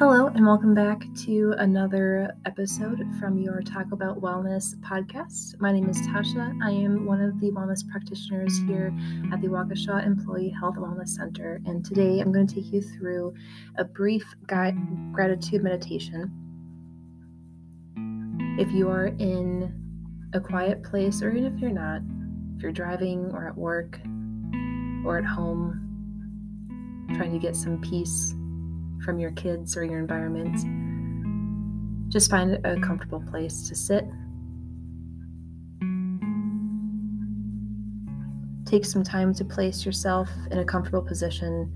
Hello, and welcome back to another episode from your Talk About Wellness podcast. My name is Tasha. I am one of the wellness practitioners here at the Waukesha Employee Health Wellness Center, and today I'm going to take you through a brief gratitude meditation. If you are in a quiet place, or even if you're not, if you're driving or at work or at home, trying to get some peace from your kids or your environment, just find a comfortable place to sit. Take some time to place yourself in a comfortable position,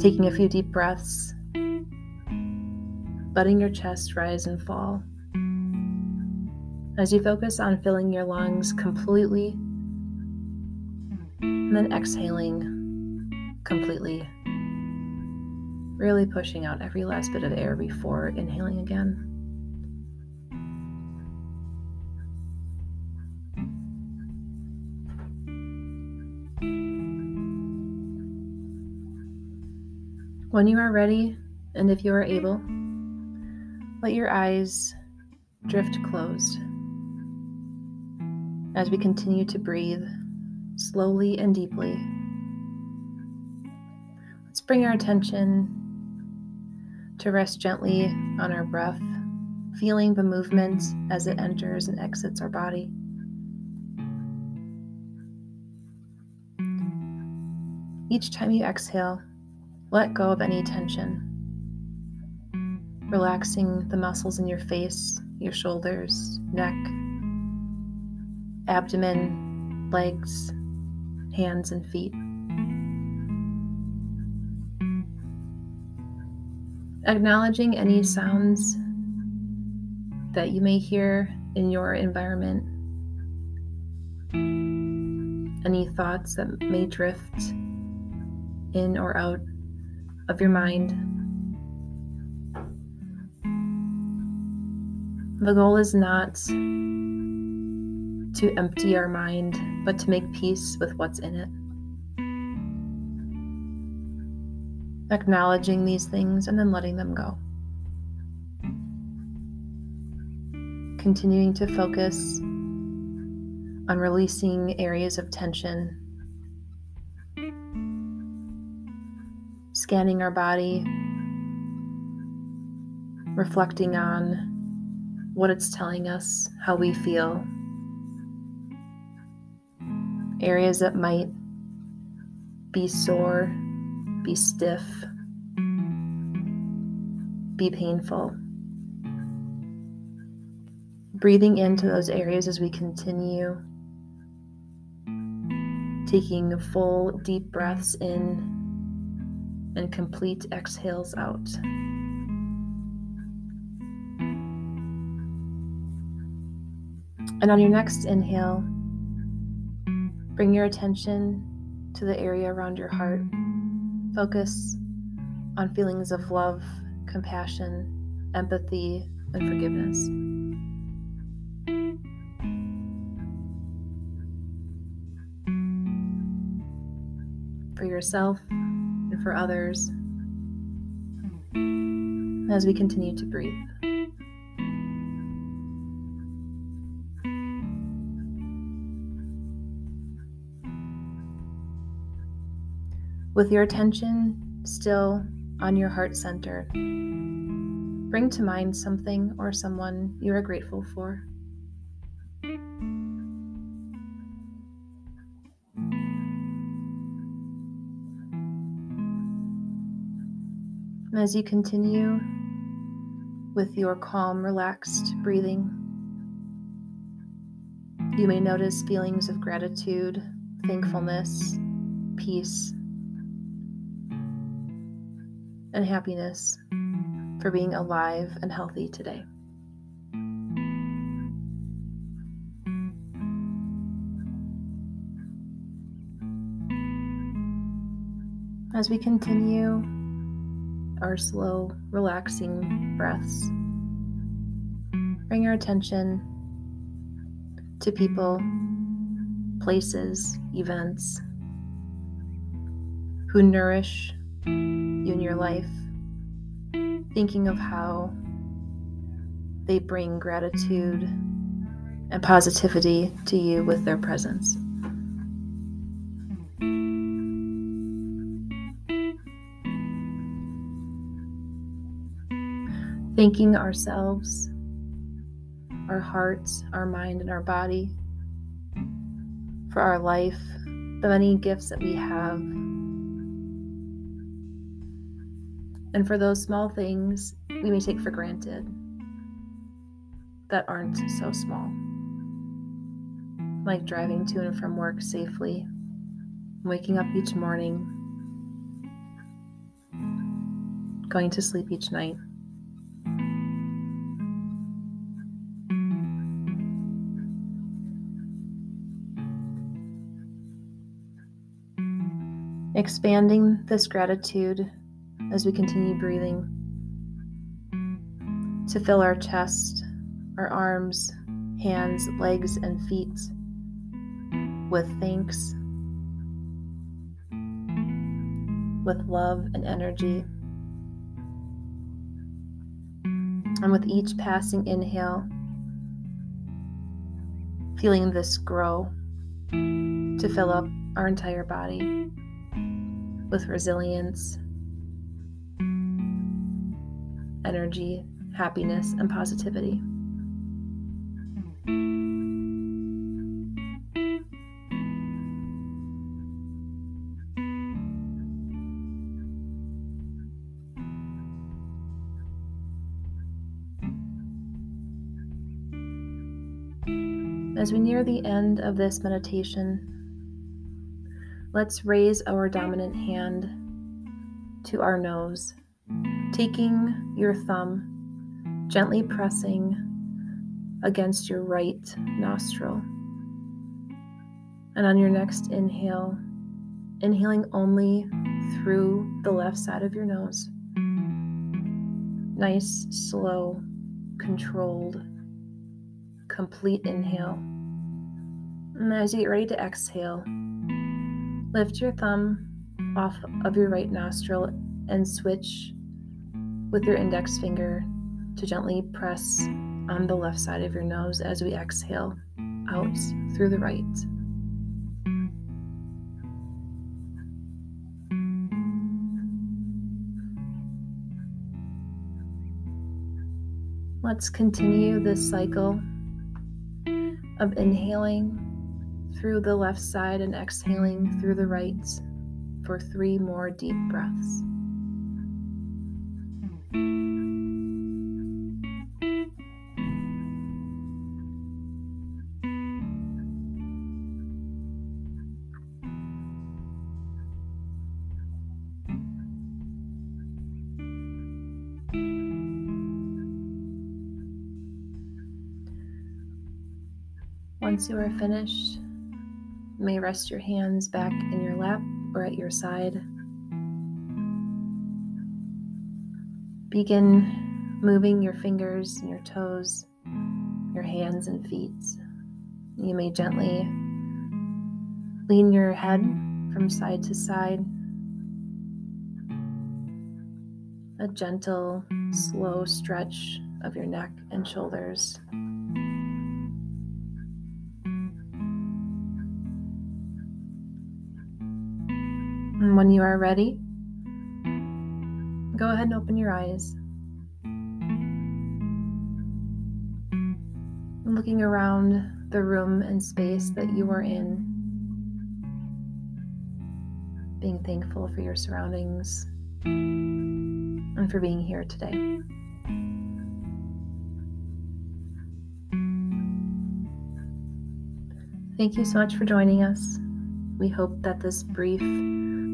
taking a few deep breaths, letting your chest rise and fall. As you focus on filling your lungs completely, and then exhaling completely really pushing out every last bit of air before inhaling again. When you are ready, and if you are able, let your eyes drift closed as we continue to breathe slowly and deeply. Let's bring our attention to rest gently on our breath, feeling the movement as it enters and exits our body. Each time you exhale, let go of any tension, relaxing the muscles in your face, your shoulders, neck, abdomen, legs, hands, and feet. Acknowledging any sounds mm. that you may hear in your environment, any thoughts that may drift in or out of your mind. The goal is not to empty our mind, but to make peace with what's in it. Acknowledging these things and then letting them go. Continuing to focus on releasing areas of tension, scanning our body, reflecting on what it's telling us, how we feel, areas that might be sore be stiff, be painful. Breathing into those areas as we continue, taking full deep breaths in and complete exhales out. And on your next inhale, bring your attention to the area around your heart. Focus on feelings of love, compassion, empathy, and forgiveness. For yourself and for others as we continue to breathe. With your attention still on your heart center, bring to mind something or someone you are grateful for. As you continue with your calm, relaxed breathing, you may notice feelings of gratitude, thankfulness, peace, and happiness for being alive and healthy today. As we continue our slow, relaxing breaths, bring our attention to people, places, events who nourish you in your life, thinking of how they bring gratitude and positivity to you with their presence. Thanking ourselves, our hearts, our mind, and our body for our life, the many gifts that we have, and for those small things we may take for granted that aren't so small, like driving to and from work safely, waking up each morning, going to sleep each night. Expanding this gratitude as we continue breathing to fill our chest, our arms, hands, legs, and feet with thanks, with love and energy. And with each passing inhale, feeling this grow to fill up our entire body with resilience, energy, happiness, and positivity. As we near the end of this meditation, let's raise our dominant hand to our nose, taking your thumb, gently pressing against your right nostril. And on your next inhale, inhaling only through the left side of your nose. Nice, slow, controlled, complete inhale. And as you get ready to exhale, lift your thumb off of your right nostril and switch with your index finger to gently press on the left side of your nose as we exhale out through the right. Let's continue this cycle of inhaling through the left side and exhaling through the right for three more deep breaths. Once you are finished, you may rest your hands back in your lap or at your side. Begin moving your fingers and your toes, your hands and feet. You may gently lean your head from side to side. A gentle, slow stretch of your neck and shoulders. And when you are ready, go ahead and open your eyes. Looking around the room and space that you are in, being thankful for your surroundings and for being here today. Thank you so much for joining us. We hope that this brief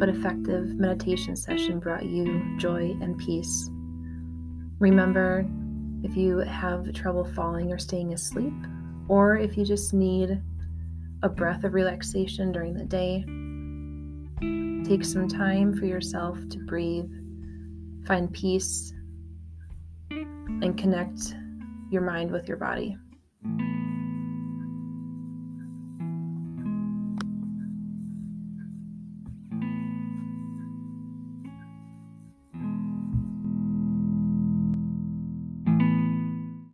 but effective meditation session brought you joy and peace. Remember, if you have trouble falling or staying asleep, or if you just need a breath of relaxation during the day, take some time for yourself to breathe, find peace, and connect your mind with your body.